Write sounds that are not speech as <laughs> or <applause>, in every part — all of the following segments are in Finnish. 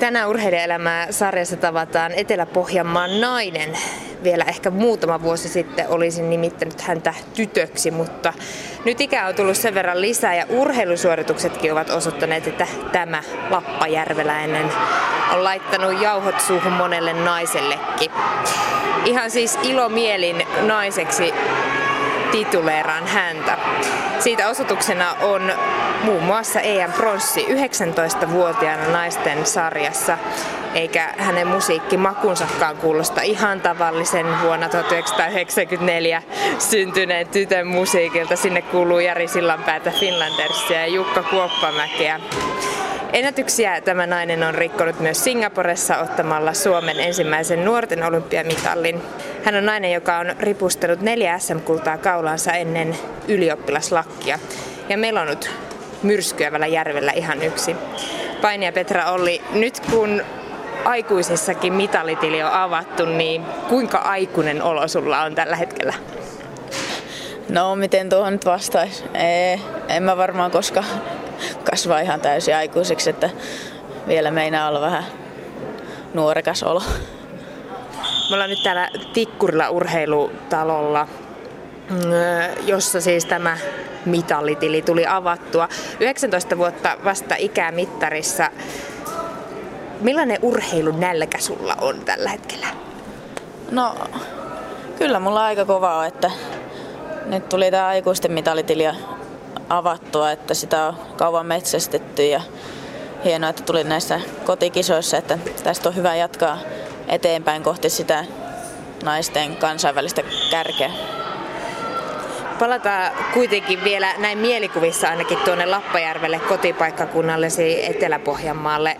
Tänään urheilijaelämää sarjassa tavataan Etelä-Pohjanmaan nainen. Vielä ehkä muutama vuosi sitten olisin nimittänyt häntä tytöksi, mutta nyt ikää on tullut sen verran lisää ja urheilusuorituksetkin ovat osoittaneet, että tämä lappajärveläinen on laittanut jauhot suuhun monelle naisellekin. Ihan siis ilomielin naiseksi tituleeraan häntä. Siitä osoituksena on muun muassa EM Pronssi 19-vuotiaana naisten sarjassa, eikä hänen musiikkimakunsakaan kuulosta ihan tavallisen vuonna 1994 syntyneen tytön musiikilta. Sinne kuuluu Jari Sillanpäätä Finlandersia ja Jukka Kuoppamäkeä. Ennätyksiä tämä nainen on rikkonut myös Singaporessa ottamalla Suomen ensimmäisen nuorten olympiamitallin. Hän on nainen, joka on ripustanut neljä SM-kultaa kaulaansa ennen ylioppilaslakkia. Ja meillä on nyt myrskyävällä järvellä ihan yksi. Painia Petra Olli, nyt kun aikuisissakin mitalitili on avattu, niin kuinka aikuinen olo sulla on tällä hetkellä? No, miten tuohon nyt vastaisi? Ei, en mä varmaan koskaan kasvaa ihan täysin aikuiseksi, että vielä meinaa olla vähän nuorekas olo. Me ollaan nyt täällä Tikkurilla urheilutalolla, jossa siis tämä mitallitili tuli avattua. 19 vuotta vasta ikämittarissa. Millainen urheilunälkä sulla on tällä hetkellä? No, kyllä mulla aika kova että nyt tuli tämä aikuisten mitalitili avattua, että sitä on kauan metsästetty ja hienoa, että tuli näissä kotikisoissa, että tästä on hyvä jatkaa eteenpäin kohti sitä naisten kansainvälistä kärkeä. Palataan kuitenkin vielä näin mielikuvissa ainakin tuonne Lappajärvelle kotipaikkakunnallesi Etelä-Pohjanmaalle.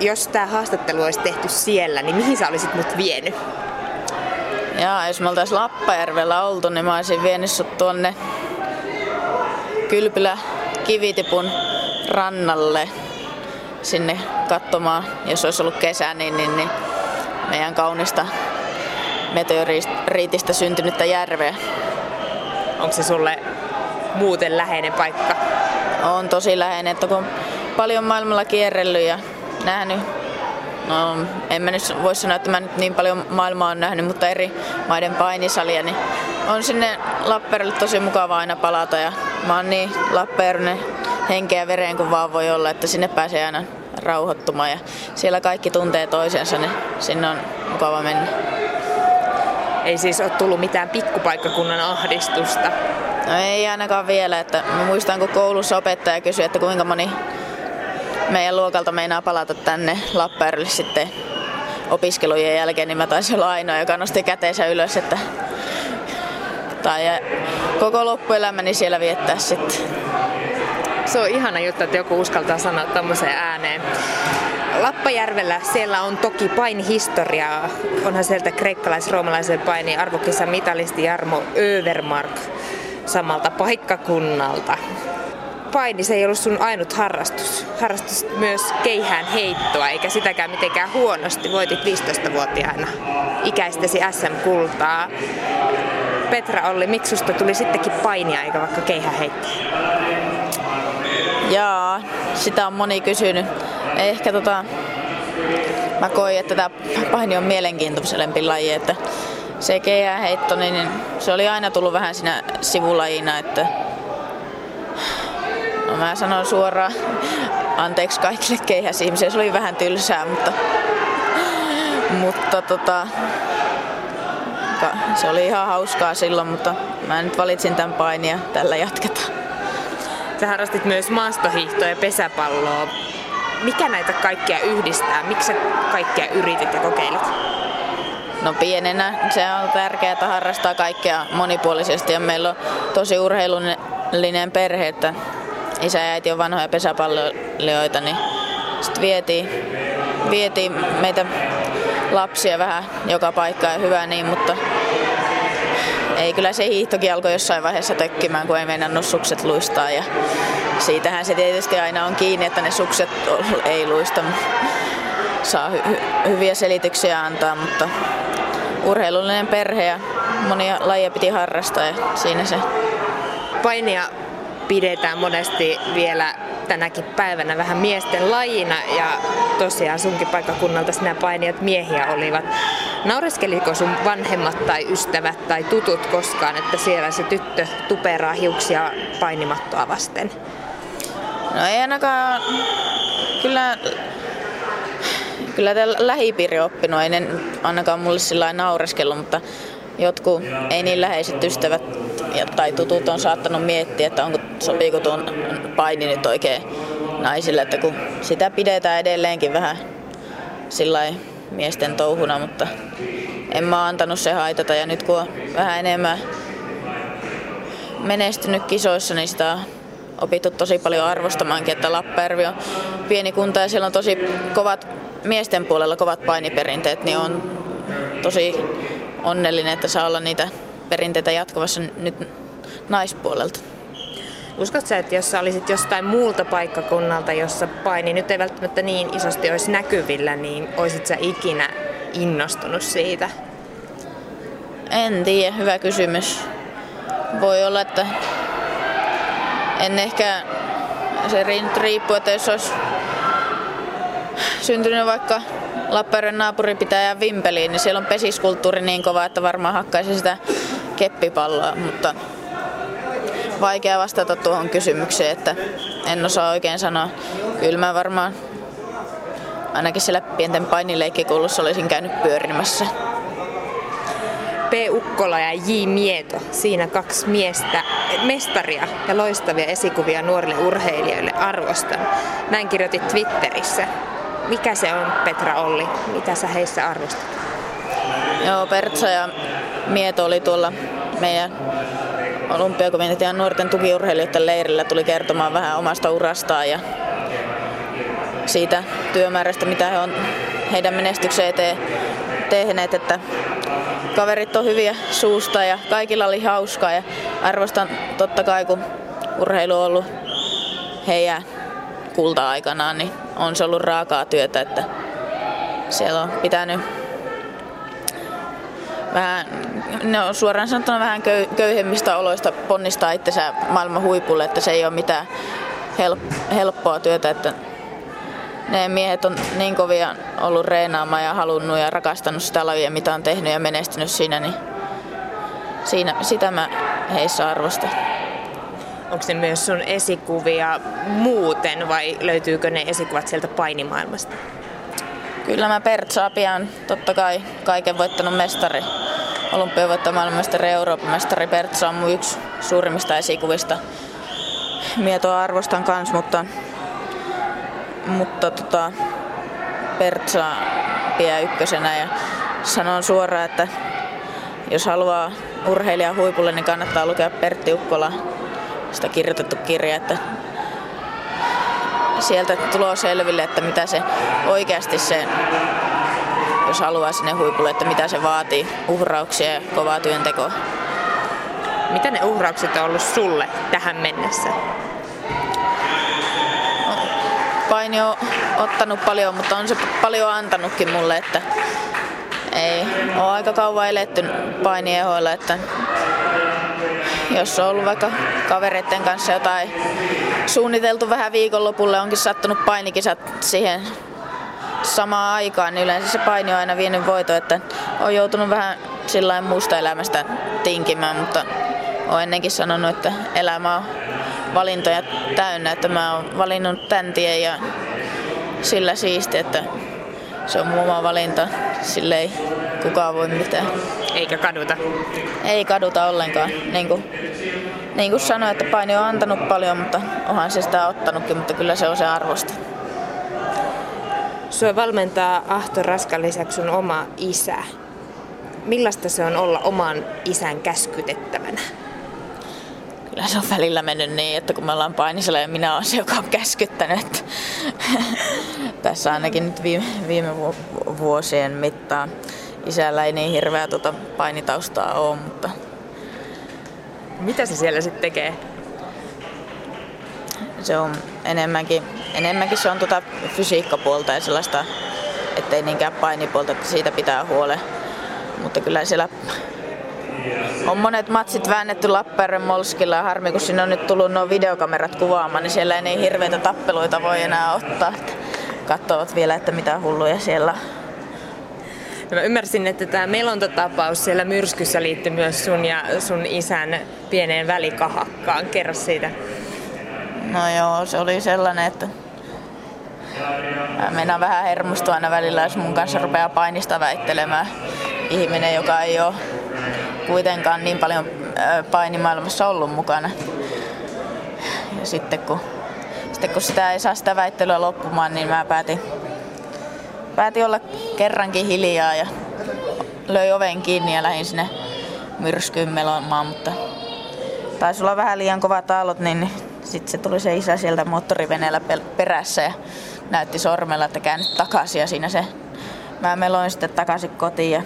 Jos tämä haastattelu olisi tehty siellä, niin mihin sä olisit mut vienyt? Jaa, jos me oltaisiin Lappajärvellä oltu, niin mä olisin vienyt sut tuonne Kylpylä kivitipun rannalle sinne katsomaan, jos olisi ollut kesä, niin, niin, niin meidän kaunista meteoriitista syntynyttä järveä. Onko se sulle muuten läheinen paikka? On tosi läheinen, että kun paljon maailmalla kierrellyt ja nähnyt No, en mä nyt voi sanoa, että mä nyt niin paljon maailmaa on nähnyt, mutta eri maiden painisalia, niin on sinne Lappeenrannalle tosi mukava aina palata ja mä oon niin Lappeenrannan henkeä vereen kuin vaan voi olla, että sinne pääsee aina rauhoittumaan ja siellä kaikki tuntee toisensa, niin sinne on mukava mennä. Ei siis ole tullut mitään pikkupaikkakunnan ahdistusta? No ei ainakaan vielä. Että mä muistan, kun koulussa opettaja kysyi, että kuinka moni meidän luokalta meinaa palata tänne Lappeenrannalle sitten opiskelujen jälkeen, niin mä taisin olla ainoa, joka nosti käteensä ylös, että tai koko loppuelämäni siellä viettää sitten. Se on ihana juttu, että joku uskaltaa sanoa tämmöiseen ääneen. Lappajärvellä siellä on toki painihistoriaa. Onhan sieltä kreikkalais-roomalaisen paini arvokisa mitalisti Jarmo Övermark samalta paikkakunnalta paini se ei ollut sun ainut harrastus. Harrastus myös keihään heittoa, eikä sitäkään mitenkään huonosti. Voitit 15-vuotiaana ikäistesi SM-kultaa. Petra Olli, miksi susta tuli sittenkin painia eikä vaikka keihään heittää? Jaa, sitä on moni kysynyt. Ehkä tota, mä koin, että tämä paini on mielenkiintoisempi laji, että se keihäänheitto, niin se oli aina tullut vähän siinä sivulajina, että No mä sanon suoraan anteeksi kaikille keihäsihmisille. Se oli vähän tylsää, mutta, mutta tota, se oli ihan hauskaa silloin, mutta mä nyt valitsin tämän painia, tällä jatketaan. Sä harrastit myös maastohiihtoa ja pesäpalloa. Mikä näitä kaikkia yhdistää? Miksi sä kaikkea yritit ja kokeilit? No pienenä se on tärkeää, että harrastaa kaikkea monipuolisesti ja meillä on tosi urheilullinen perhe, että isä ja äiti on vanhoja pesäpalloilijoita, niin sitten vietiin, vietiin meitä lapsia vähän joka paikkaan ja hyvä niin, mutta ei kyllä se hiihtokin alkoi jossain vaiheessa tökkimään, kun ei meinannut sukset luistaa ja siitähän se tietysti aina on kiinni, että ne sukset ei luista. Saa hy- hyviä selityksiä antaa, mutta urheilullinen perhe ja monia lajeja piti harrastaa ja siinä se. Painia pidetään monesti vielä tänäkin päivänä vähän miesten lajina ja tosiaan sunkin paikkakunnalta sinä painijat miehiä olivat. Naureskeliko sun vanhemmat tai ystävät tai tutut koskaan, että siellä se tyttö tuperaa hiuksia painimattoa vasten? No ei ainakaan, kyllä, kyllä tämä lähipiiri oppinut, ei ne ainakaan mulle sillä naureskellut, mutta jotkut ei niin läheiset ystävät tai tutut on saattanut miettiä, että onko, sopiiko tuon paini nyt oikein naisille, että kun sitä pidetään edelleenkin vähän sillä miesten touhuna, mutta en mä antanut se haitata. Ja nyt kun on vähän enemmän menestynyt kisoissa, niin sitä on opittu tosi paljon arvostamaankin, että Lappajärvi on pieni kunta ja siellä on tosi kovat miesten puolella kovat painiperinteet, niin on tosi onnellinen, että saa olla niitä perinteitä jatkuvassa nyt naispuolelta. Uskotko sä, että jos sä olisit jostain muulta paikkakunnalta, jossa paini nyt ei välttämättä niin isosti olisi näkyvillä, niin olisit sä ikinä innostunut siitä? En tiedä, hyvä kysymys. Voi olla, että en ehkä, se riippuu, että jos olisi syntynyt vaikka Lappajärven naapuripitäjä Vimpeliin, niin siellä on pesiskulttuuri niin kova, että varmaan hakkaisi sitä keppipalloa, mutta vaikea vastata tuohon kysymykseen, että en osaa oikein sanoa. Kyllä mä varmaan ainakin siellä pienten painileikkikoulussa olisin käynyt pyörimässä. P. Ukkola ja J. Mieto, siinä kaksi miestä, mestaria ja loistavia esikuvia nuorille urheilijoille arvostan. Näin kirjoitit Twitterissä. Mikä se on, Petra Olli? Mitä sä heissä arvostat? Joo, Pertsa ja Mieto oli tuolla meidän olympiakomitean nuorten tukiurheilijoiden leirillä. Tuli kertomaan vähän omasta urastaan ja siitä työmäärästä, mitä he on heidän menestykseen eteen tehneet, että kaverit on hyviä suusta ja kaikilla oli hauskaa ja arvostan totta kai kun urheilu on ollut heidän kulta-aikanaan, niin on se ollut raakaa työtä, että siellä on pitänyt vähän, no suoraan sanottuna vähän köy, köyhemmistä oloista ponnistaa itsensä maailman huipulle, että se ei ole mitään helppoa työtä, että ne miehet on niin kovia ollut reenaamaan ja halunnut ja rakastanut sitä lajia, mitä on tehnyt ja menestynyt siinä, niin siinä, sitä mä heissä arvostan. Onko ne myös sun esikuvia muuten vai löytyykö ne esikuvat sieltä painimaailmasta? Kyllä mä Pertsaa pian, totta kai kaiken voittanut mestari. Olympiavoittaja maailmanmestari Euroopan mestari Pertsa on mun yksi suurimmista esikuvista. Mietoa arvostan kans, mutta, mutta tota, Pertsa pidä ykkösenä ja sanon suoraan, että jos haluaa urheilija huipulle, niin kannattaa lukea Pertti Ukkola sitä kirjoitettu kirja, että sieltä tulee selville, että mitä se oikeasti se, jos haluaa sinne huipulle, että mitä se vaatii, uhrauksia ja kovaa työntekoa. Mitä ne uhraukset on ollut sulle tähän mennessä? Paini on ottanut paljon, mutta on se paljon antanutkin mulle, että ei. Ole aika kauan eletty painiehoilla, että jos on ollut vaikka kavereiden kanssa jotain suunniteltu vähän viikonlopulle, onkin sattunut painikisat siihen samaan aikaan, niin yleensä se paini on aina vienyt voito, että on joutunut vähän sillä muusta elämästä tinkimään, mutta olen ennenkin sanonut, että elämä on valintoja täynnä, että mä oon valinnut tämän tien ja sillä siisti, että se on mun oma valinta, sille ei kukaan voi mitään. Eikä kaduta? Ei kaduta ollenkaan. Niin kuin, niin kuin sanoin, että paini on antanut paljon, mutta onhan se sitä ottanutkin, mutta kyllä se on se arvosta. Sua valmentaa Ahto Raskan lisäksi sun oma isä. Millaista se on olla oman isän käskytettävänä? Kyllä se on välillä mennyt niin, että kun me ollaan painisella ja minä olen se, joka on käskyttänyt. <laughs> Tässä ainakin nyt viime, viime vuosien mittaan. Isällä ei niin hirveä tuota painitaustaa ole, mutta... Mitä se siellä sitten tekee? Se on enemmänkin, enemmänkin se on tuota fysiikkapuolta ja sellaista, ettei niinkään painipuolta, että siitä pitää huole. Mutta kyllä siellä on monet matsit väännetty Lappeenrannan Molskilla ja harmi, kun sinne on nyt tullut nuo videokamerat kuvaamaan, niin siellä ei niin hirveitä tappeluita voi enää ottaa. Katsovat vielä, että mitä hulluja siellä Mä ymmärsin, että tämä melontotapaus siellä myrskyssä liittyy myös sun ja sun isän pieneen välikahakkaan. Kerro siitä. No joo, se oli sellainen, että Mä vähän hermostua aina välillä, jos mun kanssa rupeaa painista väittelemään ihminen, joka ei ole kuitenkaan niin paljon painimaailmassa ollut mukana. Ja sitten kun, sitten kun sitä ei saa sitä väittelyä loppumaan, niin mä päätin, päätin olla kerrankin hiljaa ja löi oven kiinni ja lähdin sinne myrskyyn melomaan, mutta taisi olla vähän liian kovat aallot, niin sitten se tuli se isä sieltä moottoriveneellä perässä ja näytti sormella, että käännyt takaisin ja siinä se mä meloin sitten takaisin kotiin ja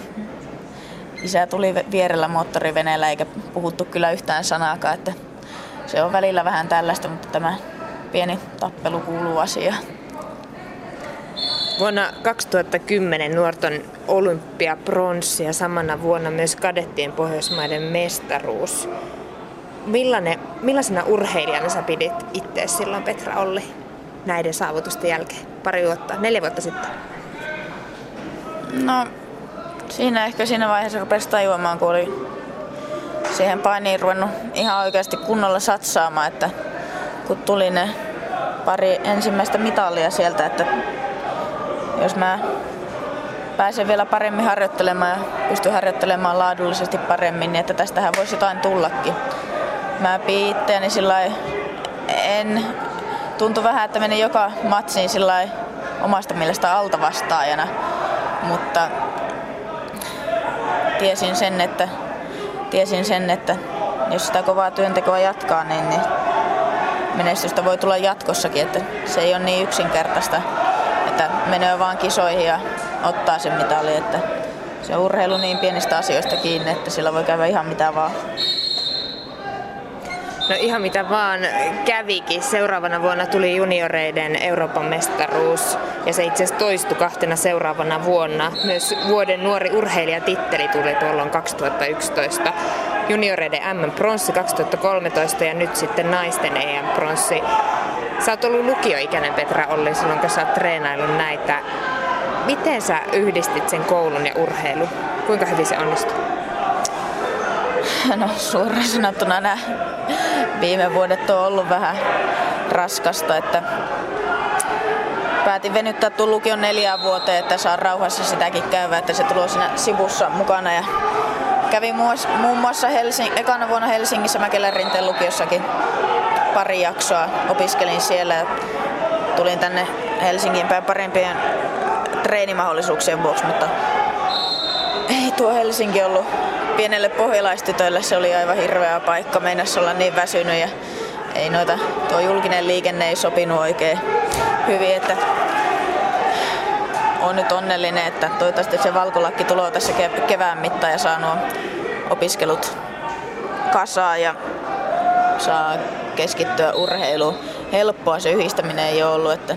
isä tuli vierellä moottoriveneellä eikä puhuttu kyllä yhtään sanaakaan, että se on välillä vähän tällaista, mutta tämä pieni tappelu kuuluu asiaan. Vuonna 2010 nuorton olympiapronssi ja samana vuonna myös kadettien Pohjoismaiden mestaruus. Millainen, millaisena urheilijana sä pidit itse silloin Petra Olli näiden saavutusten jälkeen? Pari vuotta, neljä vuotta sitten. No siinä ehkä siinä vaiheessa rupesi tajuamaan, kun oli siihen painiin ruvennut ihan oikeasti kunnolla satsaamaan, että kun tuli ne pari ensimmäistä mitalia sieltä, että jos mä pääsen vielä paremmin harjoittelemaan ja pystyn harjoittelemaan laadullisesti paremmin, niin että tästähän voisi jotain tullakin. Mä pidin itseäni sillä en tuntui vähän, että meni joka matsiin sillä omasta mielestä altavastaajana, mutta tiesin sen, että, tiesin sen, että jos sitä kovaa työntekoa jatkaa, niin, niin menestystä voi tulla jatkossakin, että se ei ole niin yksinkertaista, että menee vaan kisoihin ja ottaa sen mitali, että se urheilu niin pienistä asioista kiinni, että sillä voi käydä ihan mitä vaan. No ihan mitä vaan kävikin. Seuraavana vuonna tuli junioreiden Euroopan mestaruus ja se itse asiassa toistui kahtena seuraavana vuonna. Myös vuoden nuori urheilijatitteli tuli tuolloin 2011. Junioreiden M-pronssi 2013 ja nyt sitten naisten EM-pronssi. Sä oot ollut lukioikäinen Petra Olli silloin, kun sä oot treenaillut näitä. Miten sä yhdistit sen koulun ja urheilun? Kuinka hyvin se onnistui? <laughs> No suoraan sanottuna nämä viime vuodet on ollut vähän raskasta, että päätin venyttää tuon lukion neljään vuoteen, että saan rauhassa sitäkin käyvää, että se tulee siinä sivussa mukana. Ja kävin muun muassa Helsing, ekana vuonna Helsingissä Mäkelän rinteen lukiossakin pari jaksoa. Opiskelin siellä ja tulin tänne Helsingin päin parempien treenimahdollisuuksien vuoksi, mutta ei tuo Helsinki ollut pienelle pohjalaistytölle se oli aivan hirveä paikka. Meinas olla niin väsynyt ja ei noita, tuo julkinen liikenne ei sopinut oikein hyvin, että on nyt onnellinen, että toivottavasti se valkolakki tulee tässä kevään mittaan ja saa nuo opiskelut kasaan ja saa keskittyä urheiluun. Helppoa se yhdistäminen ei ole ollut, että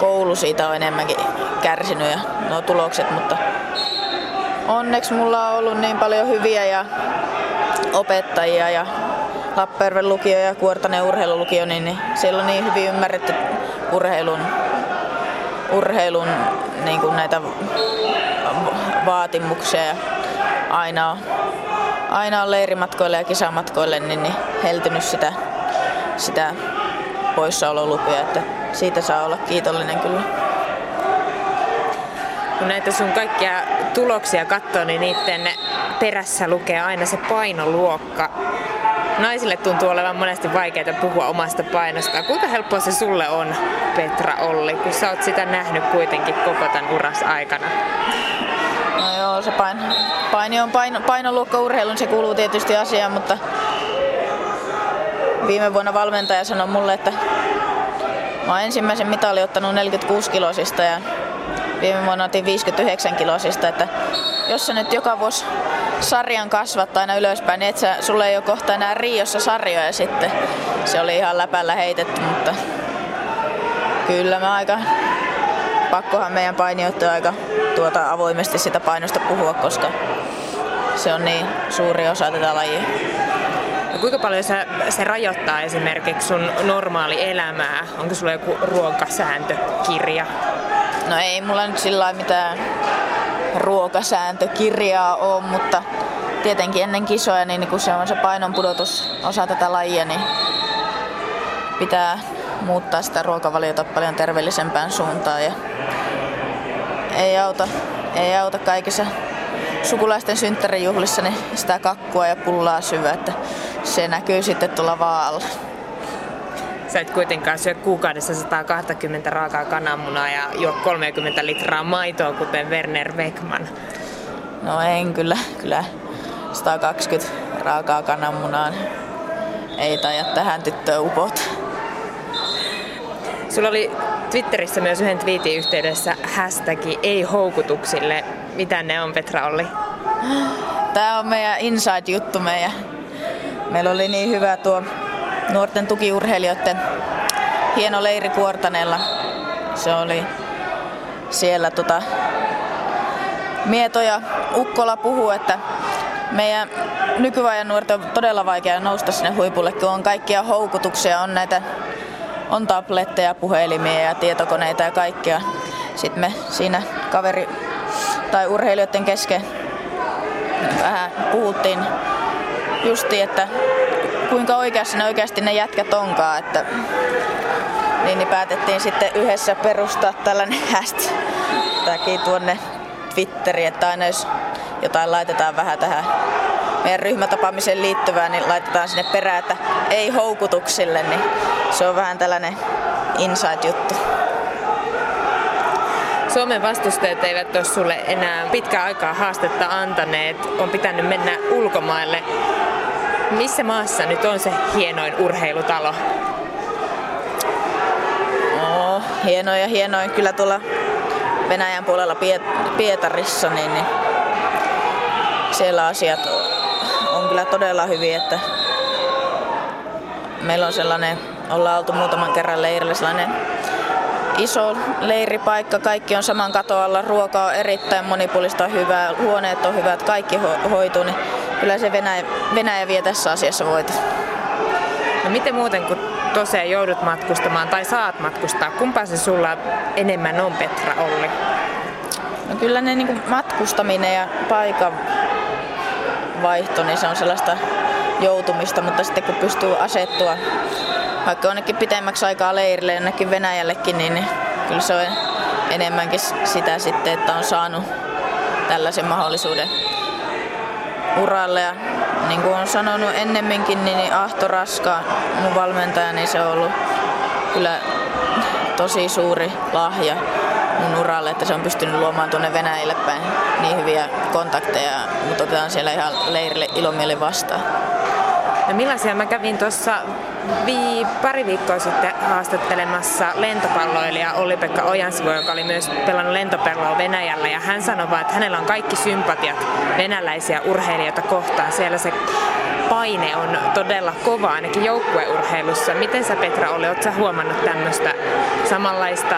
koulu siitä on enemmänkin kärsinyt ja nuo tulokset, mutta onneksi mulla on ollut niin paljon hyviä ja opettajia ja Lappeenrannan lukio ja Kuortanen urheilulukio, niin, niin siellä on niin hyvin ymmärretty urheilun, urheilun niin kuin näitä vaatimuksia aina on, aina on leirimatkoille ja kisamatkoille niin, niin heltynyt sitä, sitä poissaololupia, että siitä saa olla kiitollinen kyllä. Kun näitä sun kaikkia tuloksia katsoo, niin niiden perässä lukee aina se painoluokka. Naisille tuntuu olevan monesti vaikeaa puhua omasta painosta. Kuinka helppoa se sulle on, Petra Olli, kun sä oot sitä nähnyt kuitenkin koko tämän uras aikana? No joo, se paino, paini on paino, painoluokka urheilun, se kuuluu tietysti asiaan, mutta viime vuonna valmentaja sanoi mulle, että mä oon ensimmäisen mitalin ottanut 46 kilosista ja viime vuonna otin 59 kilosista, että jos sä nyt joka vuosi sarjan kasvattaa aina ylöspäin, niin et sä, sulle ei ole kohta enää Riossa sarjoja sitten. Se oli ihan läpällä heitetty, mutta kyllä mä aika pakkohan meidän painijoiden aika tuota avoimesti sitä painosta puhua, koska se on niin suuri osa tätä lajia. Ja kuinka paljon se, se rajoittaa esimerkiksi sun normaali elämää? Onko sulla joku ruokasääntökirja? No ei mulla nyt sillä mitään ruokasääntökirjaa ole, mutta tietenkin ennen kisoja, niin kun se on se painonpudotus osa tätä lajia, niin pitää muuttaa sitä ruokavaliota paljon terveellisempään suuntaan. Ja ei auta, ei auta kaikissa sukulaisten synttärijuhlissa niin sitä kakkua ja pullaa syvä, että se näkyy sitten tuolla vaalla. Sä et kuitenkaan syö kuukaudessa 120 raakaa kananmunaa ja juo 30 litraa maitoa, kuten Werner Beckman. No en kyllä, kyllä 120 raakaa kananmunaa ei taida tähän tyttöön upota. Sulla oli Twitterissä myös yhden twiitin yhteydessä hashtagi ei houkutuksille. Mitä ne on Petra Olli? Tämä on meidän inside-juttu meidän. Meillä oli niin hyvä tuo nuorten tukiurheilijoiden hieno leiri Kuortaneella. Se oli siellä tota, Mieto ja Ukkola puhuu, että meidän nykyajan nuorten on todella vaikea nousta sinne huipulle, kun on kaikkia houkutuksia, on näitä on tabletteja, puhelimia ja tietokoneita ja kaikkea. Sitten me siinä kaveri tai urheilijoiden kesken vähän puhuttiin justi, että kuinka oikeassa ne oikeasti ne jätkät onkaan, että niin, niin päätettiin sitten yhdessä perustaa tällainen <laughs> hashtag tuonne Twitteriin, että aina jos jotain laitetaan vähän tähän meidän ryhmätapaamiseen liittyvää, niin laitetaan sinne perään, että ei houkutuksille, niin se on vähän tällainen inside-juttu. Suomen vastustajat eivät ole sulle enää pitkään aikaa haastetta antaneet. On pitänyt mennä ulkomaille. Missä maassa nyt on se hienoin urheilutalo? No, hienoin ja hienoin kyllä tuolla Venäjän puolella Pietarissa, niin, niin siellä asiat on kyllä todella hyvin, että meillä on sellainen, ollaan oltu muutaman kerran leirillä sellainen iso leiripaikka, kaikki on saman katon alla, ruoka on erittäin monipuolista hyvää, huoneet on hyvät, kaikki ho- hoituu, niin kyllä se Venäjä, Venäjä vie tässä asiassa voita. No miten muuten, kun tosiaan joudut matkustamaan tai saat matkustaa, kumpaa se sulla enemmän on Petra Olli? No kyllä ne niin matkustaminen ja paikan vaihto, niin se on sellaista joutumista, mutta sitten kun pystyy asettua vaikka onnekin pitemmäksi aikaa leirille jonnekin Venäjällekin, niin, niin kyllä se on enemmänkin sitä sitten, että on saanut tällaisen mahdollisuuden uralle. Ja niin kuin on sanonut ennemminkin, niin, niin Ahto Raska, mun valmentaja, niin se on ollut kyllä tosi suuri lahja mun uralle, että se on pystynyt luomaan tuonne Venäjälle päin niin hyviä kontakteja, mutta otetaan siellä ihan leirille ilomieli vastaan. No millaisia mä kävin tuossa vii, pari viikkoa sitten haastattelemassa lentopalloilija Olli-Pekka Ojansivu, joka oli myös pelannut lentopalloa Venäjällä. Ja hän sanoi vaan, että hänellä on kaikki sympatiat venäläisiä urheilijoita kohtaan. Siellä se paine on todella kova, ainakin joukkueurheilussa. Miten sä Petra oli, ootko huomannut tämmöistä samanlaista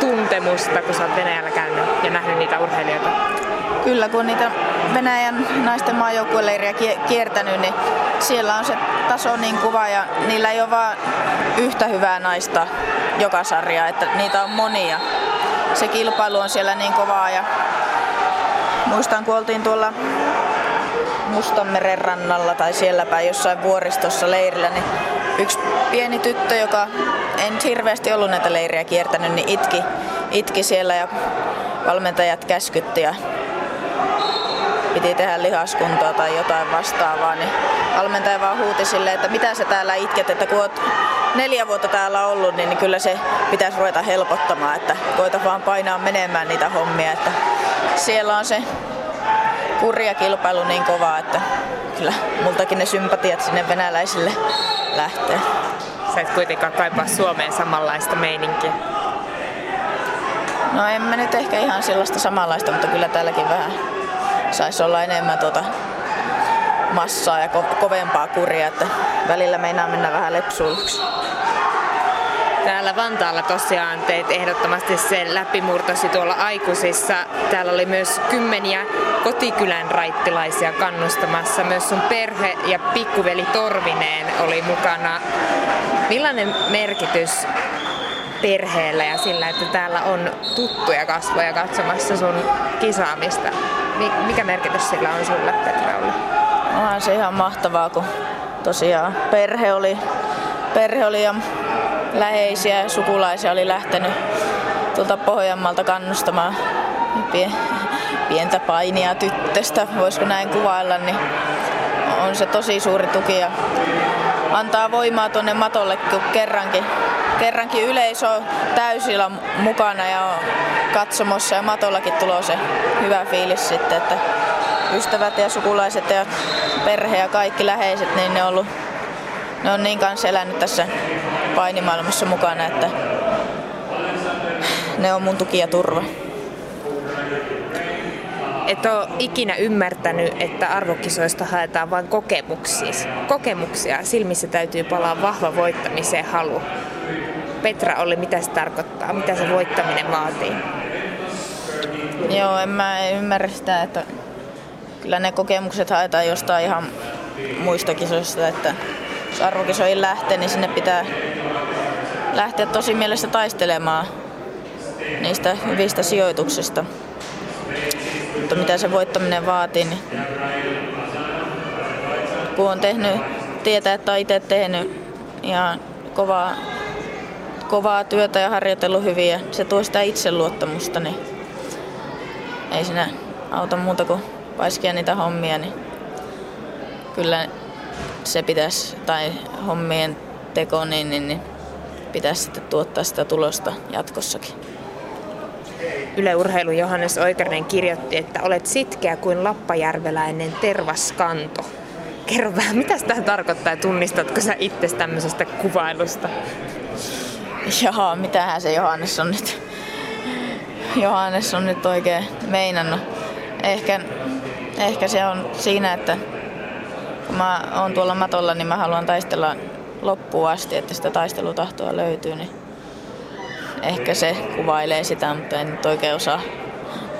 tuntemusta, kun sä oot Venäjällä käynyt ja nähnyt niitä urheilijoita? Kyllä, kun niitä Venäjän naisten maajoukkueleiriä kiertänyt, niin siellä on se taso niin kuva ja niillä ei ole vaan yhtä hyvää naista joka sarja, että niitä on monia. Se kilpailu on siellä niin kovaa ja muistan kun oltiin tuolla Mustanmeren rannalla tai siellä päin jossain vuoristossa leirillä, niin yksi pieni tyttö, joka en hirveästi ollut näitä leiriä kiertänyt, niin itki, itki siellä ja valmentajat käskytti ja piti tehdä lihaskuntoa tai jotain vastaavaa, niin valmentaja vaan huuti sille, että mitä sä täällä itket, että kun oot neljä vuotta täällä ollut, niin kyllä se pitäisi ruveta helpottamaan, että koita vaan painaa menemään niitä hommia, että siellä on se kurja kilpailu niin kova, että kyllä multakin ne sympatiat sinne venäläisille lähtee. Sä et kuitenkaan kaipaa Suomeen samanlaista meininkiä. No en mä nyt ehkä ihan sellaista samanlaista, mutta kyllä täälläkin vähän saisi olla enemmän tuota massaa ja ko- kovempaa kuria, että välillä meinaa mennä vähän lepsuiluksi. Täällä Vantaalla tosiaan teit ehdottomasti sen läpimurtosi tuolla aikuisissa. Täällä oli myös kymmeniä kotikylän raittilaisia kannustamassa. Myös sun perhe ja pikkuveli Torvineen oli mukana. Millainen merkitys perheellä ja sillä, että täällä on tuttuja kasvoja katsomassa sun kisaamista? Mikä merkitys sillä on sulle, Petra, ollut? Onhan se ihan mahtavaa, kun tosiaan perhe oli, perhe oli ja läheisiä ja sukulaisia oli lähtenyt tuolta Pohjanmaalta kannustamaan pientä painia tyttöstä, voisiko näin kuvailla, niin on se tosi suuri tuki ja antaa voimaa tuonne matolle, kun kerrankin, kerrankin yleisö on täysillä mukana ja on katsomossa ja matollakin tulee se hyvä fiilis sitten, että ystävät ja sukulaiset ja perhe ja kaikki läheiset, niin ne on, ollut, ne on niin kanssa elänyt tässä painimaailmassa mukana, että ne on mun tuki ja turva. Et ole ikinä ymmärtänyt, että arvokisoista haetaan vain kokemuksia. kokemuksia. Silmissä täytyy palaa vahva voittamiseen halu. Petra oli, mitä se tarkoittaa? Mitä se voittaminen vaatii? Joo, en mä ymmärrä sitä, että kyllä ne kokemukset haetaan jostain ihan muista kisoista, että jos arvokisoihin lähtee, niin sinne pitää lähteä tosi mielessä taistelemaan niistä hyvistä sijoituksista. Mutta mitä se voittaminen vaatii, niin kun on tehnyt, tietää, että on itse tehnyt ja kovaa, kovaa työtä ja harjoitellut hyvin ja se tuo sitä itseluottamusta, niin ei siinä auta muuta kuin paiskia niitä hommia, niin kyllä se pitäisi, tai hommien teko, niin, niin, niin pitäisi sitten tuottaa sitä tulosta jatkossakin. Yle Urheilu Johannes Oikarinen kirjoitti, että olet sitkeä kuin lappajärveläinen tervaskanto. Kerro vähän, mitä tämä tarkoittaa ja tunnistatko sä itse tämmöisestä kuvailusta? Jaha, mitähän se Johannes on nyt, Johannes on nyt oikein meinannut. Ehkä, ehkä se on siinä, että kun mä oon tuolla matolla, niin mä haluan taistella loppuun asti, että sitä taistelutahtoa löytyy, niin ehkä se kuvailee sitä, mutta en nyt oikein osaa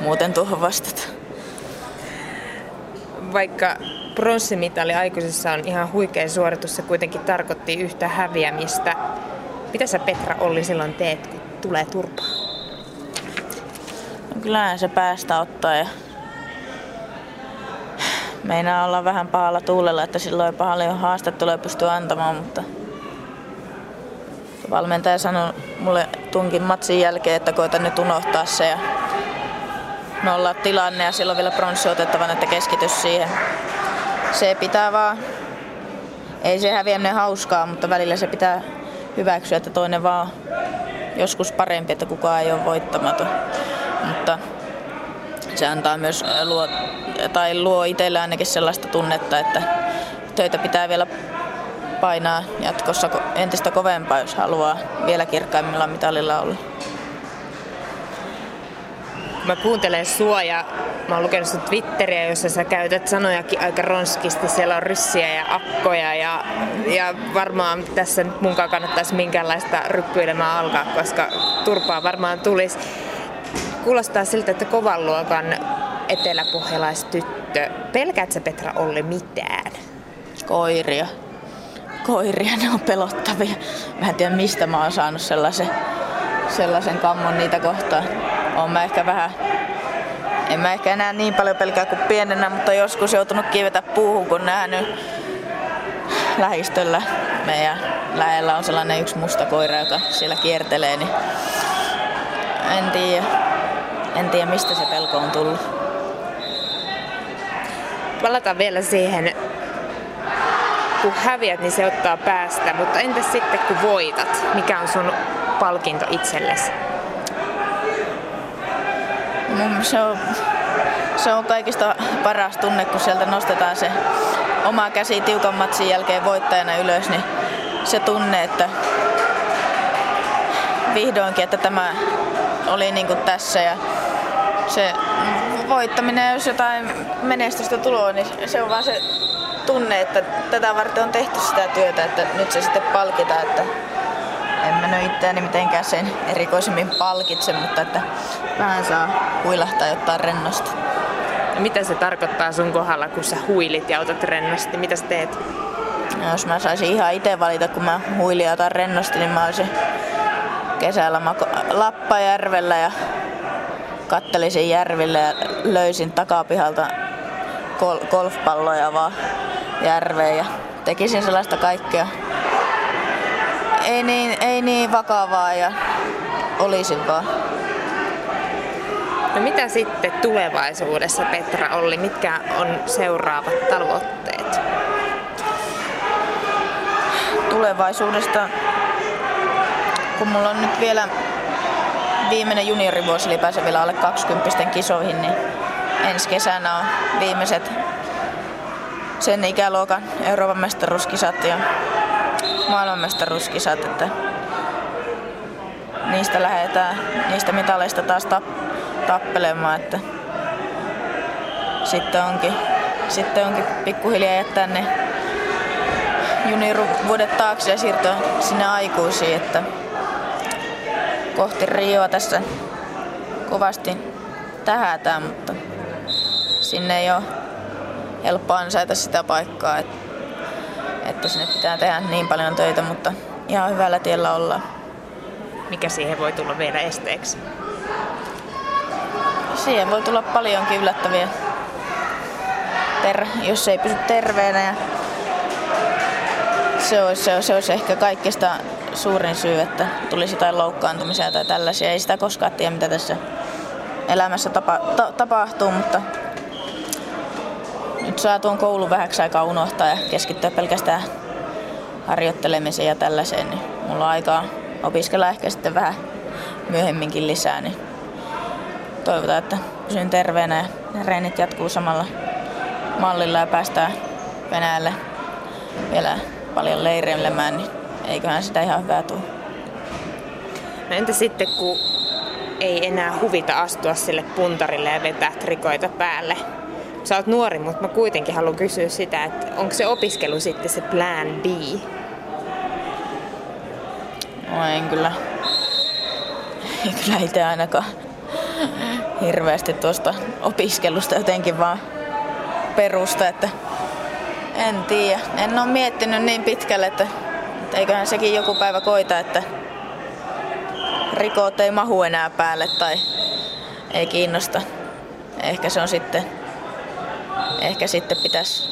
muuten tuohon vastata. Vaikka pronssimitali aikuisessa on ihan huikea suoritus, se kuitenkin tarkoitti yhtä häviämistä. Mitä sä Petra Olli silloin teet, kun tulee turpaa? No kyllähän se päästä ottaa ja meinaa olla vähän pahalla tuulella, että silloin paljon haastatteluja pysty antamaan, mutta valmentaja sanoi mulle tunkin matsin jälkeen, että koitan nyt unohtaa se ja nolla tilanne ja silloin vielä pronssi otettavan, että keskitys siihen. Se pitää vaan, ei se häviäminen hauskaa, mutta välillä se pitää hyväksyä, että toinen vaan joskus parempi, että kukaan ei ole voittamaton. Mutta se antaa myös luo, tai luo itselle ainakin sellaista tunnetta, että töitä pitää vielä painaa jatkossa entistä kovempaa, jos haluaa vielä kirkkaimmilla mitalilla olla. Mä kuuntelen sua ja mä oon lukenut sun Twitteriä, jossa sä käytät sanojakin aika ronskisti. Siellä on ryssiä ja akkoja ja, ja varmaan tässä nyt munkaan kannattaisi minkäänlaista ryppyilemää alkaa, koska turpaa varmaan tulisi. Kuulostaa siltä, että kovan luokan eteläpohjalaistyttö. Pelkäätkö Petra Olli mitään? Koiria koiria, ne on pelottavia. Mä en tiedä mistä mä oon saanut sellaisen, sellaisen kammon niitä kohtaan. Oon mä ehkä vähän, en mä ehkä enää niin paljon pelkää kuin pienenä, mutta joskus joutunut kiivetä puuhun, kun nähnyt lähistöllä meidän lähellä on sellainen yksi musta koira, joka siellä kiertelee, niin en tiedä, en tiedä mistä se pelko on tullut. Palataan vielä siihen kun häviät, niin se ottaa päästä, mutta entäs sitten kun voitat? Mikä on sun palkinto itsellesi? Se on, se on kaikista paras tunne, kun sieltä nostetaan se oma käsi tiukan matsin jälkeen voittajana ylös, niin se tunne, että vihdoinkin, että tämä oli niin kuin tässä ja se voittaminen, jos jotain menestystä tulee, niin se on vaan se tunne, että tätä varten on tehty sitä työtä, että nyt se sitten palkitaan, että en mä nyt itseäni mitenkään sen erikoisemmin palkitse, mutta että vähän saa huilahtaa jotain rennosti. Ja mitä se tarkoittaa sun kohdalla, kun sä huilit ja otat rennosti? Mitä sä teet? No, jos mä saisin ihan itse valita, kun mä huilin ja otan rennosti, niin mä olisin kesällä Lappajärvellä ja kattelisin järville ja löysin takapihalta gol- golfpalloja vaan järveen ja tekisin sellaista kaikkea. Ei niin, ei niin vakavaa ja olisin vaan. No mitä sitten tulevaisuudessa, Petra Olli? Mitkä on seuraavat tavoitteet? Tulevaisuudesta, kun mulla on nyt vielä viimeinen juniorivuosi, eli pääsen vielä alle 20 kisoihin, niin ensi kesänä on viimeiset sen ikäluokan Euroopan mestaruuskisat ja maailmanmestaruuskisat, että niistä lähdetään, niistä mitaleista taas tappelemaan, että sitten onkin, sitten onkin pikkuhiljaa jättää ne juniorivuodet taakse ja siirtyä sinne aikuisiin, että kohti Rioa tässä kovasti tähätään, mutta sinne ei ole helppo ansaita sitä paikkaa, että, että sinne pitää tehdä niin paljon töitä, mutta ihan hyvällä tiellä ollaan. Mikä siihen voi tulla vielä esteeksi? Siihen voi tulla paljonkin yllättäviä, ter- jos ei pysy terveenä. Ja se, olisi, se, olisi, se olisi ehkä kaikista suurin syy, että tulisi jotain loukkaantumisia tai tällaisia. Ei sitä koskaan tiedä, mitä tässä elämässä tapa, ta, tapahtuu, mutta nyt saa tuon koulun vähäksi aikaa unohtaa ja keskittyä pelkästään harjoittelemiseen ja tällaiseen, niin mulla on aikaa opiskella ehkä sitten vähän myöhemminkin lisää, niin toivotaan, että pysyn terveenä ja reenit jatkuu samalla mallilla ja päästään Venäjälle vielä paljon leireilemään, niin eiköhän sitä ihan hyvää tule. No entä sitten, kun ei enää huvita astua sille puntarille ja vetää trikoita päälle? Sä oot nuori, mutta mä kuitenkin haluan kysyä sitä, että onko se opiskelu sitten se plan B? No en kyllä. Ei kyllä itse ainakaan hirveästi tuosta opiskelusta jotenkin vaan perusta, että en tiedä. En ole miettinyt niin pitkälle, että, että eiköhän sekin joku päivä koita, että rikot ei mahu enää päälle tai ei kiinnosta. Ehkä se on sitten, ehkä sitten pitäisi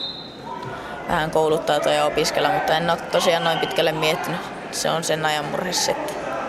vähän kouluttautua ja opiskella, mutta en ole tosiaan noin pitkälle miettinyt. Se on sen ajan murhe sitten.